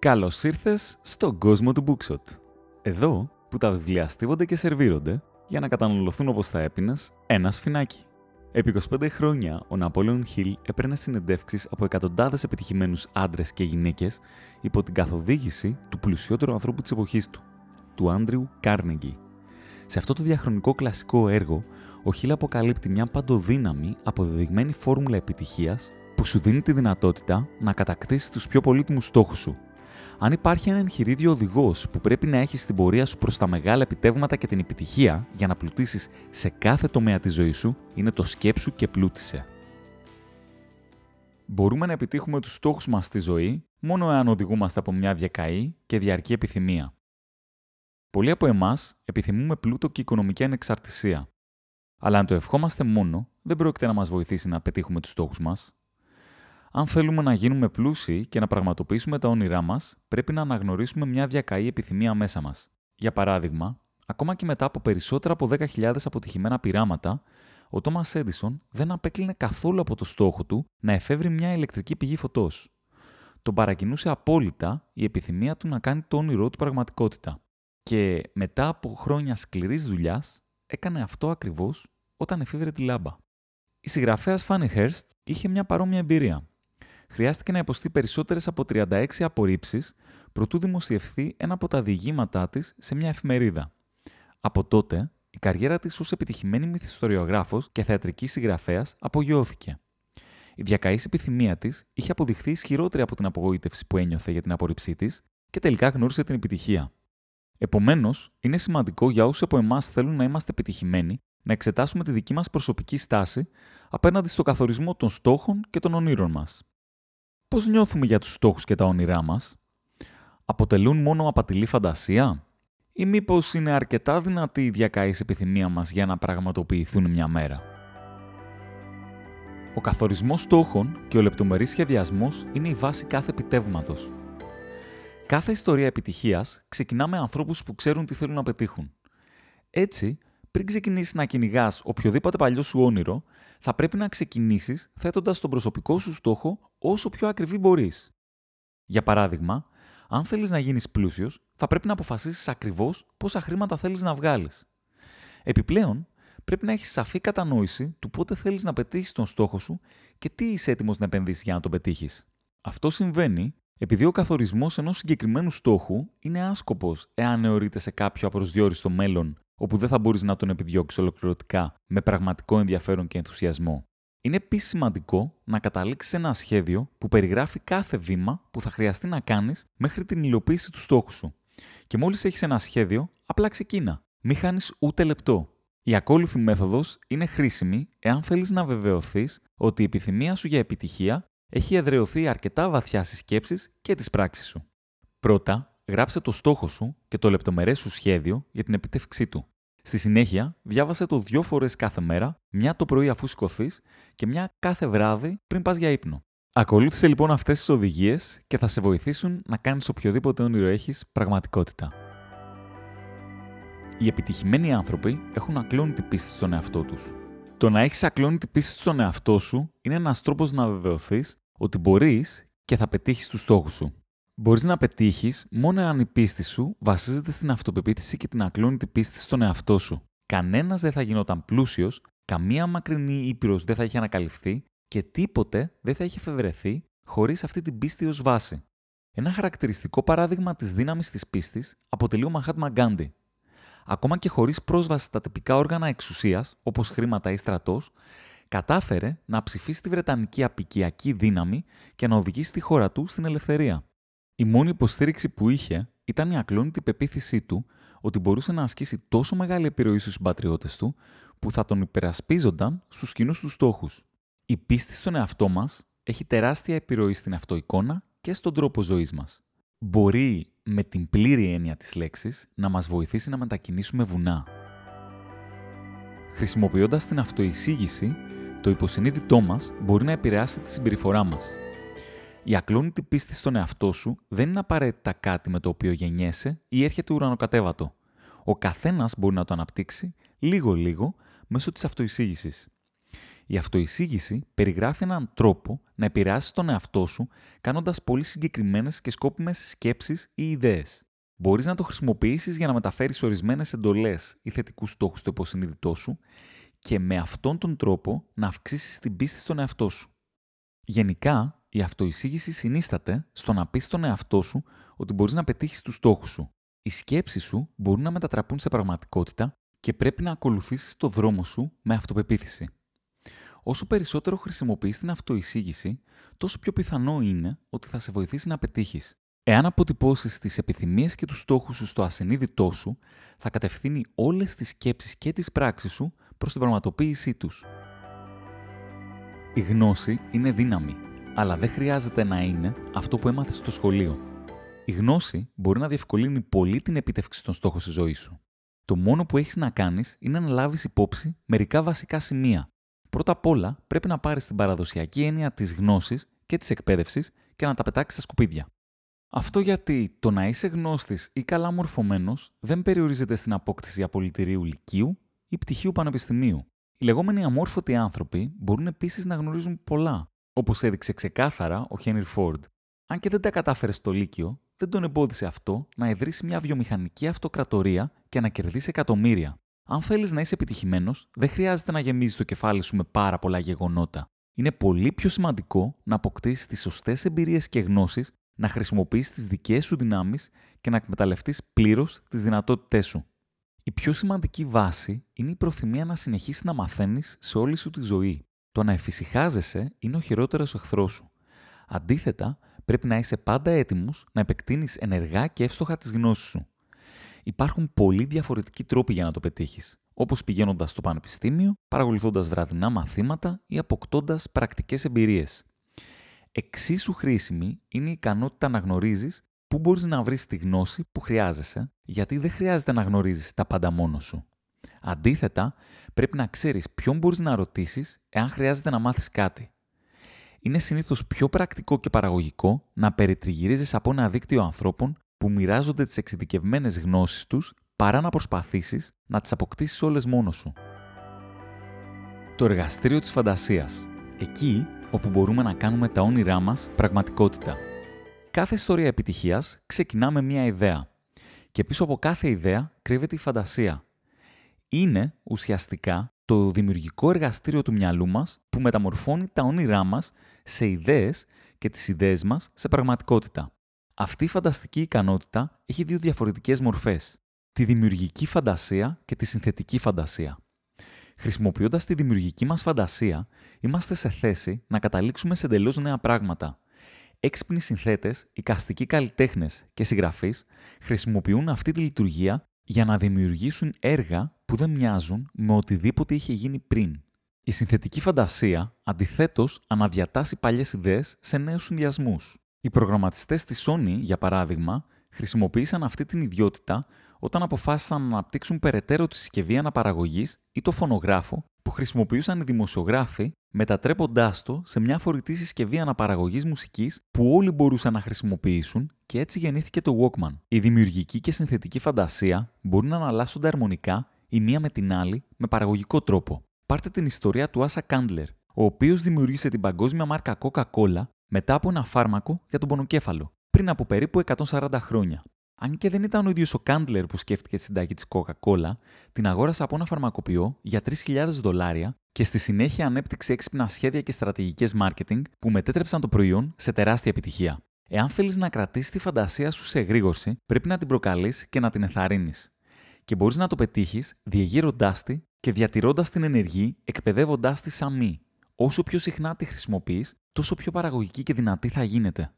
Καλώς ήρθες στον κόσμο του Bookshot. Εδώ που τα βιβλία στίβονται και σερβίρονται για να καταναλωθούν όπως θα έπινες ένα σφινάκι. Επί 25 χρόνια, ο Ναπόλεον Χιλ έπαιρνε συνεντεύξεις από εκατοντάδες επιτυχημένους άντρες και γυναίκες υπό την καθοδήγηση του πλουσιότερου ανθρώπου της εποχής του, του Άντριου Κάρνεγκη. Σε αυτό το διαχρονικό κλασικό έργο, ο Χιλ αποκαλύπτει μια παντοδύναμη αποδεδειγμένη φόρμουλα επιτυχίας που σου δίνει τη δυνατότητα να κατακτήσεις τους πιο πολύτιμους στόχους σου. Αν υπάρχει ένα εγχειρίδιο οδηγός που πρέπει να έχεις στην πορεία σου προς τα μεγάλα επιτεύγματα και την επιτυχία για να πλουτίσεις σε κάθε τομέα της ζωής σου, είναι το σκέψου και πλούτισε. Μπορούμε να επιτύχουμε τους στόχους μας στη ζωή μόνο εάν οδηγούμαστε από μια διακαή και διαρκή επιθυμία. Πολλοί από εμάς επιθυμούμε πλούτο και οικονομική ανεξαρτησία. Αλλά αν το ευχόμαστε μόνο, δεν πρόκειται να μας βοηθήσει να πετύχουμε τους στόχους μας. Αν θέλουμε να γίνουμε πλούσιοι και να πραγματοποιήσουμε τα όνειρά μας, πρέπει να αναγνωρίσουμε μια διακαή επιθυμία μέσα μας. Για παράδειγμα, ακόμα και μετά από περισσότερα από 10.000 αποτυχημένα πειράματα, ο Τόμα Έντισον δεν απέκλεινε καθόλου από το στόχο του να εφεύρει μια ηλεκτρική πηγή φωτός. Τον παρακινούσε απόλυτα η επιθυμία του να κάνει το όνειρό του πραγματικότητα. Και μετά από χρόνια σκληρής δουλειάς, έκανε αυτό ακριβώς όταν εφήβρε τη λάμπα. Η συγγραφέας Φάνι Χέρστ είχε μια παρόμοια εμπειρία χρειάστηκε να υποστεί περισσότερες από 36 απορρίψεις προτού δημοσιευθεί ένα από τα διηγήματά της σε μια εφημερίδα. Από τότε, η καριέρα της ως επιτυχημένη μυθιστοριογράφος και θεατρικής συγγραφέας απογειώθηκε. Η διακαής επιθυμία της είχε αποδειχθεί ισχυρότερη από την απογοήτευση που ένιωθε για την απορρίψή της και τελικά γνώρισε την επιτυχία. Επομένως, είναι σημαντικό για όσου από εμάς θέλουν να είμαστε επιτυχημένοι να εξετάσουμε τη δική μας προσωπική στάση απέναντι στο καθορισμό των στόχων και των ονείρων μας πώς νιώθουμε για τους στόχους και τα όνειρά μας; Αποτελούν μόνο απατηλή φαντασία; Ή μήπως είναι αρκετά δυνατή η διακαής επιθυμία μας για να πραγματοποιηθούν μια μέρα; Ο καθορισμός στόχων και ο λεπτομερής σχεδιασμός είναι η βάση κάθε επιτεύγματος. Κάθε ιστορία επιτυχίας ξεκινά με ανθρώπους που ξέρουν τι θέλουν να πετύχουν. Έτσι, πριν ξεκινήσεις να κυνηγάς οποιοδήποτε παλιό σου όνειρο, θα πρέπει να ξεκινήσεις θέτοντας τον προσωπικό σου στόχο όσο πιο ακριβή μπορείς. Για παράδειγμα, αν θέλεις να γίνεις πλούσιος, θα πρέπει να αποφασίσεις ακριβώς πόσα χρήματα θέλεις να βγάλεις. Επιπλέον, πρέπει να έχεις σαφή κατανόηση του πότε θέλεις να πετύχεις τον στόχο σου και τι είσαι έτοιμος να επενδύσεις για να τον πετύχεις. Αυτό συμβαίνει επειδή ο καθορισμός ενός συγκεκριμένου στόχου είναι άσκοπος εάν αιωρείται σε κάποιο απροσδιόριστο μέλλον όπου δεν θα μπορείς να τον επιδιώξεις ολοκληρωτικά με πραγματικό ενδιαφέρον και ενθουσιασμό. Είναι επίσης σημαντικό να καταλήξεις ένα σχέδιο που περιγράφει κάθε βήμα που θα χρειαστεί να κάνεις μέχρι την υλοποίηση του στόχου σου. Και μόλις έχεις ένα σχέδιο, απλά ξεκίνα. Μην χάνεις ούτε λεπτό. Η ακόλουθη μέθοδος είναι χρήσιμη εάν θέλεις να βεβαιωθείς ότι η επιθυμία σου για επιτυχία έχει εδρεωθεί αρκετά βαθιά στις σκέψεις και τις πράξεις σου. Πρώτα, γράψε το στόχο σου και το λεπτομερές σου σχέδιο για την επίτευξή του. Στη συνέχεια, διάβασε το δύο φορές κάθε μέρα, μια το πρωί αφού σηκωθείς και μια κάθε βράδυ πριν πας για ύπνο. Ακολούθησε λοιπόν αυτές τις οδηγίες και θα σε βοηθήσουν να κάνεις οποιοδήποτε όνειρο έχεις πραγματικότητα. Οι επιτυχημένοι άνθρωποι έχουν ακλόνητη πίστη στον εαυτό τους. Το να έχεις ακλόνητη πίστη στον εαυτό σου είναι ένας τρόπος να βεβαιωθείς ότι μπορείς και θα πετύχεις τους στόχους σου. Μπορείς να πετύχεις μόνο αν η πίστη σου βασίζεται στην αυτοπεποίθηση και την ακλόνητη πίστη στον εαυτό σου. Κανένας δεν θα γινόταν πλούσιος, καμία μακρινή ήπειρος δεν θα είχε ανακαλυφθεί και τίποτε δεν θα είχε εφευρεθεί χωρίς αυτή την πίστη ως βάση. Ένα χαρακτηριστικό παράδειγμα της δύναμης της πίστης αποτελεί ο Μαχάτμα Γκάντι. Ακόμα και χωρίς πρόσβαση στα τυπικά όργανα εξουσίας, όπως χρήματα ή στρατός, κατάφερε να ψηφίσει τη Βρετανική απικιακή δύναμη και να οδηγήσει τη χώρα του στην ελευθερία. Η μόνη υποστήριξη που είχε ήταν η ακλόνητη πεποίθησή του ότι μπορούσε να ασκήσει τόσο μεγάλη επιρροή στους συμπατριώτες του που θα τον υπερασπίζονταν στους κοινούς του στόχους. Η πίστη στον εαυτό μας έχει τεράστια επιρροή στην αυτοεικόνα και στον τρόπο ζωής μας. Μπορεί με την πλήρη έννοια της λέξης να μας βοηθήσει να μετακινήσουμε βουνά. Χρησιμοποιώντας την αυτοεισήγηση, το υποσυνείδητό μας μπορεί να επηρεάσει τη συμπεριφορά μας. Η ακλόνητη πίστη στον εαυτό σου δεν είναι απαραίτητα κάτι με το οποίο γεννιέσαι ή έρχεται ουρανοκατέβατο. Ο καθένας μπορεί να το αναπτύξει λίγο-λίγο μέσω της αυτοεισήγησης. Η αυτοεισήγηση περιγράφει έναν τρόπο να επηρεάσεις τον εαυτό σου κάνοντας πολύ συγκεκριμένες και σκόπιμες σκέψεις ή ιδέες. Μπορείς να το χρησιμοποιήσεις για να μεταφέρεις ορισμένες εντολές ή θετικούς στόχους στο υποσυνείδητό σου και με αυτόν τον τρόπο να αυξήσεις την πίστη στον εαυτό σου. Γενικά, η αυτοεισήγηση συνίσταται στο να πεις στον εαυτό σου ότι μπορείς να πετύχεις τους στόχους σου. Οι σκέψεις σου μπορούν να μετατραπούν σε πραγματικότητα και πρέπει να ακολουθήσεις το δρόμο σου με αυτοπεποίθηση. Όσο περισσότερο χρησιμοποιείς την αυτοεισήγηση, τόσο πιο πιθανό είναι ότι θα σε βοηθήσει να πετύχεις. Εάν αποτυπώσεις τις επιθυμίες και τους στόχους σου στο ασυνείδητό σου, θα κατευθύνει όλες τις σκέψεις και τις πράξεις σου προς την πραγματοποίησή τους. Η γνώση είναι δύναμη, αλλά δεν χρειάζεται να είναι αυτό που έμαθες στο σχολείο. Η γνώση μπορεί να διευκολύνει πολύ την επίτευξη των στόχων στη ζωή σου. Το μόνο που έχεις να κάνεις είναι να λάβεις υπόψη μερικά βασικά σημεία. Πρώτα απ' όλα, πρέπει να πάρεις την παραδοσιακή έννοια της γνώσης και της εκπαίδευσης και να τα πετάξεις στα σκουπίδια. Αυτό γιατί το να είσαι γνώστης ή καλά μορφωμένος δεν περιορίζεται στην απόκτηση απολυτηρίου λυκείου ή πτυχίου πανεπιστημίου. Οι λεγόμενοι αμόρφωτοι άνθρωποι μπορούν επίσης να γνωρίζουν πολλά, όπως έδειξε ξεκάθαρα ο Χένρι Φόρντ. Αν και δεν τα κατάφερε στο Λύκειο, δεν τον εμπόδισε αυτό να ιδρύσει μια βιομηχανική αυτοκρατορία και να κερδίσει εκατομμύρια. Αν θέλεις να είσαι επιτυχημένος, δεν χρειάζεται να γεμίζεις το κεφάλι σου με πάρα πολλά γεγονότα. Είναι πολύ πιο σημαντικό να αποκτήσεις τις σωστές εμπειρίες και γνώσεις, να χρησιμοποιήσεις τις δικές σου δυνάμεις και να εκμεταλλευτείς πλήρως τις δυνατότητές σου. Η πιο σημαντική βάση είναι η προθυμία να συνεχίσεις να μαθαίνεις σε όλη σου τη ζωή. Το να εφησυχάζεσαι είναι ο χειρότερος εχθρός σου. Αντίθετα, πρέπει να είσαι πάντα έτοιμος να επεκτείνεις ενεργά και εύστοχα τις γνώσεις σου. Υπάρχουν πολλοί διαφορετικοί τρόποι για να το πετύχεις, όπως πηγαίνοντας στο πανεπιστήμιο, παρακολουθώντας βραδινά μαθήματα ή αποκτώντας πρακτικές εμπειρίες. Εξίσου χρήσιμη είναι η ικανότητα να γνωρίζεις πού μπορείς να βρεις τη γνώση που χρειάζεσαι, γιατί δεν χρειάζεται να γνωρίζεις τα πάντα μόνος σου. Αντίθετα, πρέπει να ξέρεις ποιον μπορείς να ρωτήσεις εάν χρειάζεται να μάθεις κάτι είναι συνήθως πιο πρακτικό και παραγωγικό να περιτριγυρίζεις από ένα δίκτυο ανθρώπων που μοιράζονται τις εξειδικευμένες γνώσεις τους παρά να προσπαθήσεις να τις αποκτήσεις όλες μόνος σου. Το εργαστήριο της φαντασίας. Εκεί όπου μπορούμε να κάνουμε τα όνειρά μας πραγματικότητα. Κάθε ιστορία επιτυχίας ξεκινά με μια ιδέα. Και πίσω από κάθε ιδέα κρύβεται η φαντασία. Είναι ουσιαστικά το δημιουργικό εργαστήριο του μυαλού μας που μεταμορφώνει τα όνειρά μας σε ιδέες και τις ιδέες μας σε πραγματικότητα. Αυτή η φανταστική ικανότητα έχει δύο διαφορετικές μορφές. Τη δημιουργική φαντασία και τη συνθετική φαντασία. Χρησιμοποιώντας τη δημιουργική μας φαντασία, είμαστε σε θέση να καταλήξουμε σε εντελώς νέα πράγματα. Έξυπνοι συνθέτες, οικαστικοί καλλιτέχνες και συγγραφείς χρησιμοποιούν αυτή τη λειτουργία για να δημιουργήσουν έργα που δεν μοιάζουν με οτιδήποτε είχε γίνει πριν. Η συνθετική φαντασία, αντιθέτως, αναδιατάσσει παλιές ιδέες σε νέους συνδυασμούς. Οι προγραμματιστές της Sony, για παράδειγμα, χρησιμοποίησαν αυτή την ιδιότητα όταν αποφάσισαν να αναπτύξουν περαιτέρω τη συσκευή αναπαραγωγής ή το φωνογράφο που χρησιμοποιούσαν οι δημοσιογράφοι, μετατρέποντάς το σε μια φορητή συσκευή αναπαραγωγής μουσικής που όλοι μπορούσαν να χρησιμοποιήσουν και έτσι γεννήθηκε το Walkman. Η δημιουργική και συνθετική φαντασία μπορούν να αναλάσσονται αρμονικά η μία με την άλλη με παραγωγικό τρόπο. Πάρτε την ιστορία του Άσα Κάντλερ, ο οποίος δημιούργησε την παγκόσμια μάρκα Coca-Cola μετά από ένα φάρμακο για τον πονοκέφαλο, πριν από περίπου 140 χρόνια. Αν και δεν ήταν ο ίδιος ο Κάντλερ που σκέφτηκε τη συνταγή της Coca-Cola, την αγόρασε από ένα φαρμακοποιό για 3.000 δολάρια και στη συνέχεια ανέπτυξε έξυπνα σχέδια και στρατηγικές marketing που μετέτρεψαν το προϊόν σε τεράστια επιτυχία. Εάν θέλεις να κρατήσεις τη φαντασία σου σε εγρήγορση, πρέπει να την προκαλείς και να την εθαρρύνει. Και μπορείς να το πετύχεις διεγείροντά τη και διατηρώντας την ενεργή, εκπαιδεύοντάς τη σαν μη. Όσο πιο συχνά τη χρησιμοποιείς, τόσο πιο παραγωγική και δυνατή θα γίνεται.